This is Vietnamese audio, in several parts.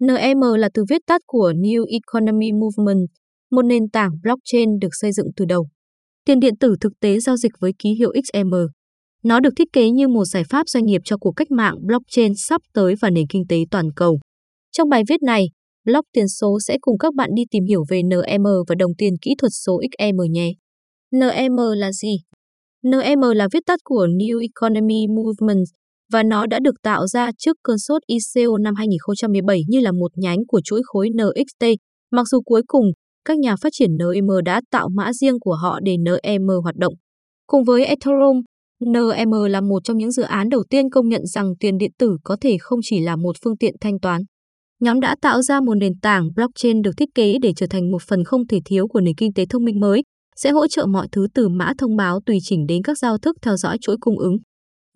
NEM là từ viết tắt của New Economy Movement, một nền tảng blockchain được xây dựng từ đầu. Tiền điện tử thực tế giao dịch với ký hiệu XM. Nó được thiết kế như một giải pháp doanh nghiệp cho cuộc cách mạng blockchain sắp tới và nền kinh tế toàn cầu. Trong bài viết này, Block tiền số sẽ cùng các bạn đi tìm hiểu về NEM và đồng tiền kỹ thuật số XM nhé. NEM là gì? NEM là viết tắt của New Economy Movement và nó đã được tạo ra trước cơn sốt ICO năm 2017 như là một nhánh của chuỗi khối NXT, mặc dù cuối cùng các nhà phát triển NEM đã tạo mã riêng của họ để NEM hoạt động. Cùng với Ethereum, NEM là một trong những dự án đầu tiên công nhận rằng tiền điện tử có thể không chỉ là một phương tiện thanh toán. Nhóm đã tạo ra một nền tảng blockchain được thiết kế để trở thành một phần không thể thiếu của nền kinh tế thông minh mới, sẽ hỗ trợ mọi thứ từ mã thông báo tùy chỉnh đến các giao thức theo dõi chuỗi cung ứng.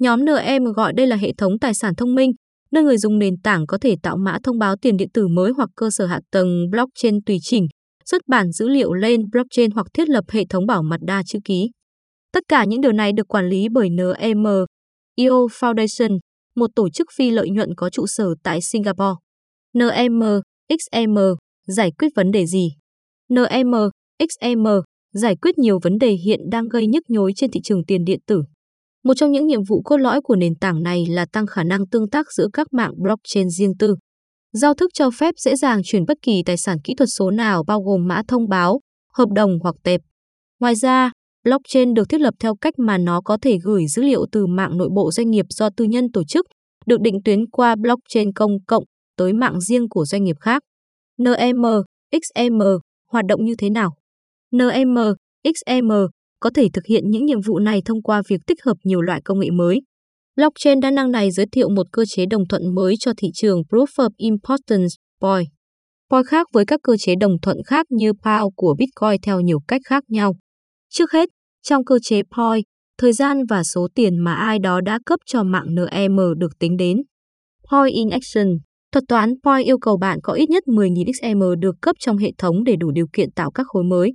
Nhóm NEM gọi đây là hệ thống tài sản thông minh, nơi người dùng nền tảng có thể tạo mã thông báo tiền điện tử mới hoặc cơ sở hạ tầng blockchain tùy chỉnh, xuất bản dữ liệu lên blockchain hoặc thiết lập hệ thống bảo mật đa chữ ký. Tất cả những điều này được quản lý bởi NEM, EO Foundation, một tổ chức phi lợi nhuận có trụ sở tại Singapore. NEM, XM, giải quyết vấn đề gì? NEM, XM, giải quyết nhiều vấn đề hiện đang gây nhức nhối trên thị trường tiền điện tử. Một trong những nhiệm vụ cốt lõi của nền tảng này là tăng khả năng tương tác giữa các mạng blockchain riêng tư. Giao thức cho phép dễ dàng chuyển bất kỳ tài sản kỹ thuật số nào bao gồm mã thông báo, hợp đồng hoặc tệp. Ngoài ra, blockchain được thiết lập theo cách mà nó có thể gửi dữ liệu từ mạng nội bộ doanh nghiệp do tư nhân tổ chức, được định tuyến qua blockchain công cộng tới mạng riêng của doanh nghiệp khác. NEM, XM hoạt động như thế nào? NEM, XM có thể thực hiện những nhiệm vụ này thông qua việc tích hợp nhiều loại công nghệ mới. Blockchain đa năng này giới thiệu một cơ chế đồng thuận mới cho thị trường Proof of Importance POI. POI khác với các cơ chế đồng thuận khác như PAO của Bitcoin theo nhiều cách khác nhau. Trước hết, trong cơ chế POI, thời gian và số tiền mà ai đó đã cấp cho mạng NEM được tính đến. POI in Action Thuật toán POI yêu cầu bạn có ít nhất 10.000 XM được cấp trong hệ thống để đủ điều kiện tạo các khối mới.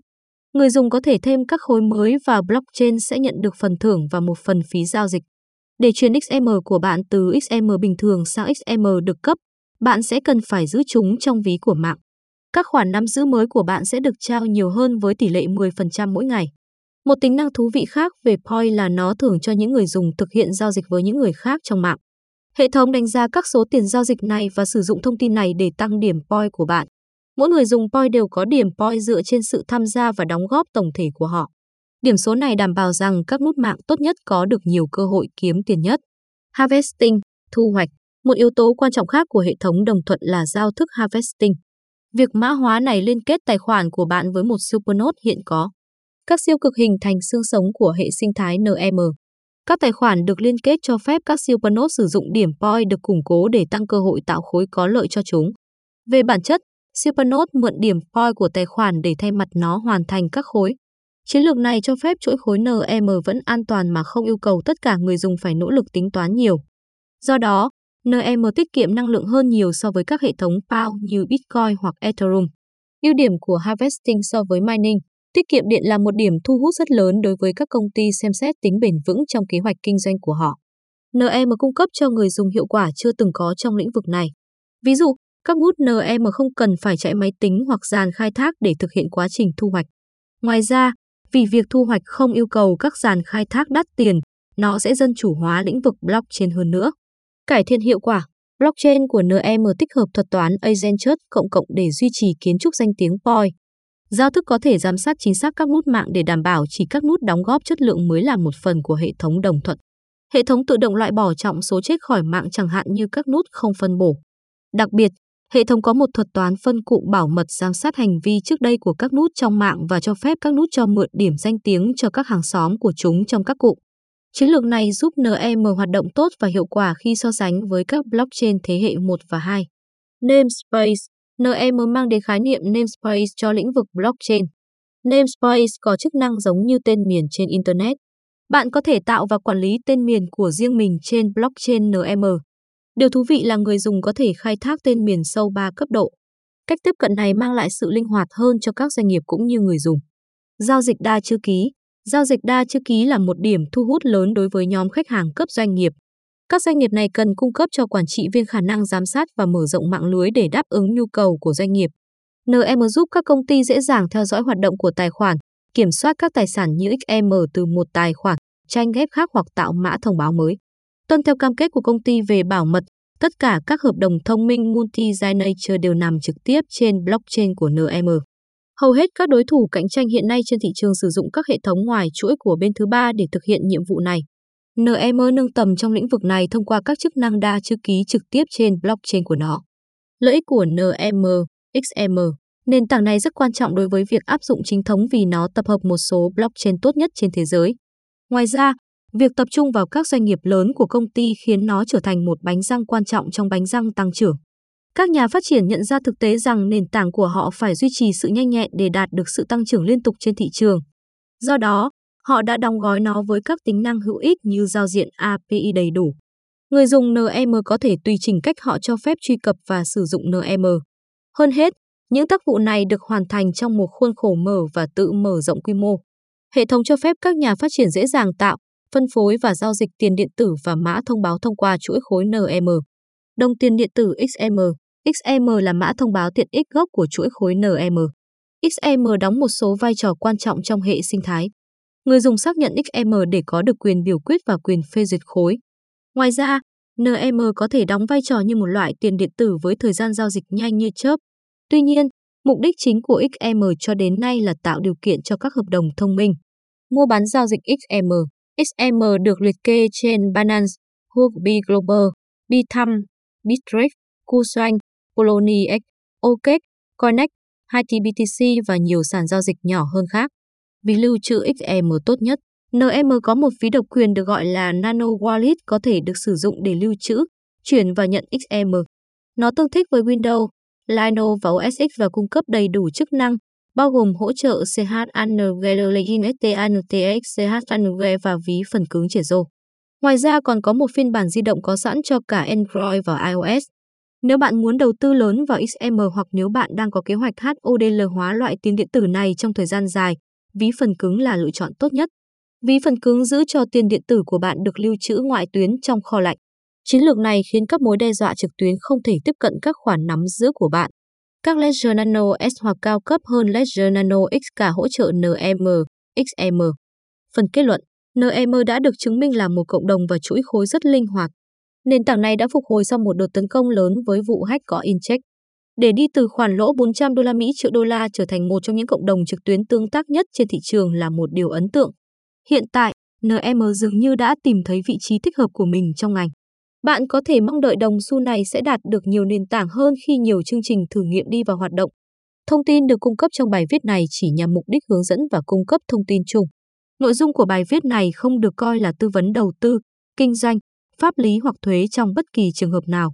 Người dùng có thể thêm các khối mới và blockchain sẽ nhận được phần thưởng và một phần phí giao dịch. Để chuyển XM của bạn từ XM bình thường sang XM được cấp, bạn sẽ cần phải giữ chúng trong ví của mạng. Các khoản nắm giữ mới của bạn sẽ được trao nhiều hơn với tỷ lệ 10% mỗi ngày. Một tính năng thú vị khác về POI là nó thưởng cho những người dùng thực hiện giao dịch với những người khác trong mạng. Hệ thống đánh giá các số tiền giao dịch này và sử dụng thông tin này để tăng điểm POI của bạn. Mỗi người dùng POI đều có điểm POI dựa trên sự tham gia và đóng góp tổng thể của họ. Điểm số này đảm bảo rằng các nút mạng tốt nhất có được nhiều cơ hội kiếm tiền nhất. Harvesting, thu hoạch. Một yếu tố quan trọng khác của hệ thống đồng thuận là giao thức harvesting. Việc mã hóa này liên kết tài khoản của bạn với một supernode hiện có. Các siêu cực hình thành xương sống của hệ sinh thái NEM. Các tài khoản được liên kết cho phép các supernode sử dụng điểm POI được củng cố để tăng cơ hội tạo khối có lợi cho chúng. Về bản chất, supernode mượn điểm POI của tài khoản để thay mặt nó hoàn thành các khối. Chiến lược này cho phép chuỗi khối NEM vẫn an toàn mà không yêu cầu tất cả người dùng phải nỗ lực tính toán nhiều. Do đó, NEM tiết kiệm năng lượng hơn nhiều so với các hệ thống PAO như Bitcoin hoặc Ethereum. Ưu điểm của harvesting so với mining Tiết kiệm điện là một điểm thu hút rất lớn đối với các công ty xem xét tính bền vững trong kế hoạch kinh doanh của họ. NEM cung cấp cho người dùng hiệu quả chưa từng có trong lĩnh vực này. Ví dụ, các nút NEM không cần phải chạy máy tính hoặc dàn khai thác để thực hiện quá trình thu hoạch. Ngoài ra, vì việc thu hoạch không yêu cầu các dàn khai thác đắt tiền, nó sẽ dân chủ hóa lĩnh vực blockchain hơn nữa. Cải thiện hiệu quả Blockchain của NEM tích hợp thuật toán Agentchurch cộng cộng để duy trì kiến trúc danh tiếng POI. Giao thức có thể giám sát chính xác các nút mạng để đảm bảo chỉ các nút đóng góp chất lượng mới là một phần của hệ thống đồng thuận. Hệ thống tự động loại bỏ trọng số chết khỏi mạng chẳng hạn như các nút không phân bổ. Đặc biệt, hệ thống có một thuật toán phân cụm bảo mật giám sát hành vi trước đây của các nút trong mạng và cho phép các nút cho mượn điểm danh tiếng cho các hàng xóm của chúng trong các cụm. Chiến lược này giúp NEM hoạt động tốt và hiệu quả khi so sánh với các blockchain thế hệ 1 và 2. Namespace NEM mang đến khái niệm namespace cho lĩnh vực blockchain. Namespace có chức năng giống như tên miền trên Internet. Bạn có thể tạo và quản lý tên miền của riêng mình trên blockchain NEM. Điều thú vị là người dùng có thể khai thác tên miền sâu 3 cấp độ. Cách tiếp cận này mang lại sự linh hoạt hơn cho các doanh nghiệp cũng như người dùng. Giao dịch đa chữ ký Giao dịch đa chữ ký là một điểm thu hút lớn đối với nhóm khách hàng cấp doanh nghiệp. Các doanh nghiệp này cần cung cấp cho quản trị viên khả năng giám sát và mở rộng mạng lưới để đáp ứng nhu cầu của doanh nghiệp. NM giúp các công ty dễ dàng theo dõi hoạt động của tài khoản, kiểm soát các tài sản như XM từ một tài khoản, tranh ghép khác hoặc tạo mã thông báo mới. Tuân theo cam kết của công ty về bảo mật, tất cả các hợp đồng thông minh multi-signature đều nằm trực tiếp trên blockchain của NM. Hầu hết các đối thủ cạnh tranh hiện nay trên thị trường sử dụng các hệ thống ngoài chuỗi của bên thứ ba để thực hiện nhiệm vụ này. NM nâng tầm trong lĩnh vực này thông qua các chức năng đa chữ ký trực tiếp trên blockchain của nó. Lợi ích của NM, XM Nền tảng này rất quan trọng đối với việc áp dụng chính thống vì nó tập hợp một số blockchain tốt nhất trên thế giới. Ngoài ra, việc tập trung vào các doanh nghiệp lớn của công ty khiến nó trở thành một bánh răng quan trọng trong bánh răng tăng trưởng. Các nhà phát triển nhận ra thực tế rằng nền tảng của họ phải duy trì sự nhanh nhẹn để đạt được sự tăng trưởng liên tục trên thị trường. Do đó, họ đã đóng gói nó với các tính năng hữu ích như giao diện API đầy đủ. Người dùng NM có thể tùy chỉnh cách họ cho phép truy cập và sử dụng NM. Hơn hết, những tác vụ này được hoàn thành trong một khuôn khổ mở và tự mở rộng quy mô. Hệ thống cho phép các nhà phát triển dễ dàng tạo, phân phối và giao dịch tiền điện tử và mã thông báo thông qua chuỗi khối NM. Đồng tiền điện tử XM XM là mã thông báo tiện ích gốc của chuỗi khối NM. XM đóng một số vai trò quan trọng trong hệ sinh thái. Người dùng xác nhận XM để có được quyền biểu quyết và quyền phê duyệt khối. Ngoài ra, NM có thể đóng vai trò như một loại tiền điện tử với thời gian giao dịch nhanh như chớp. Tuy nhiên, mục đích chính của XM cho đến nay là tạo điều kiện cho các hợp đồng thông minh. Mua bán giao dịch XM XM được liệt kê trên Binance, Huobi Global, Bithumb, Bittrex, Kucoin, Poloniex, OKEx, Coinex, HTBTC và nhiều sàn giao dịch nhỏ hơn khác. Vì lưu trữ XM tốt nhất, NM có một phí độc quyền được gọi là Nano Wallet có thể được sử dụng để lưu trữ, chuyển và nhận XM. Nó tương thích với Windows, Linux và OS X và cung cấp đầy đủ chức năng, bao gồm hỗ trợ CHANG, và ví phần cứng triển rô. Ngoài ra còn có một phiên bản di động có sẵn cho cả Android và iOS. Nếu bạn muốn đầu tư lớn vào XM hoặc nếu bạn đang có kế hoạch HODL hóa loại tiền điện tử này trong thời gian dài, ví phần cứng là lựa chọn tốt nhất. Ví phần cứng giữ cho tiền điện tử của bạn được lưu trữ ngoại tuyến trong kho lạnh. Chiến lược này khiến các mối đe dọa trực tuyến không thể tiếp cận các khoản nắm giữ của bạn. Các Ledger Nano S hoặc cao cấp hơn Ledger Nano X cả hỗ trợ NEM XEM Phần kết luận, NEM đã được chứng minh là một cộng đồng và chuỗi khối rất linh hoạt. Nền tảng này đã phục hồi sau một đợt tấn công lớn với vụ hack có incheck. Để đi từ khoản lỗ 400 đô la Mỹ triệu đô la trở thành một trong những cộng đồng trực tuyến tương tác nhất trên thị trường là một điều ấn tượng. Hiện tại, NM dường như đã tìm thấy vị trí thích hợp của mình trong ngành. Bạn có thể mong đợi đồng xu này sẽ đạt được nhiều nền tảng hơn khi nhiều chương trình thử nghiệm đi vào hoạt động. Thông tin được cung cấp trong bài viết này chỉ nhằm mục đích hướng dẫn và cung cấp thông tin chung. Nội dung của bài viết này không được coi là tư vấn đầu tư, kinh doanh, pháp lý hoặc thuế trong bất kỳ trường hợp nào.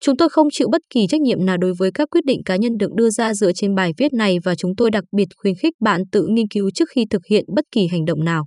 Chúng tôi không chịu bất kỳ trách nhiệm nào đối với các quyết định cá nhân được đưa ra dựa trên bài viết này và chúng tôi đặc biệt khuyến khích bạn tự nghiên cứu trước khi thực hiện bất kỳ hành động nào.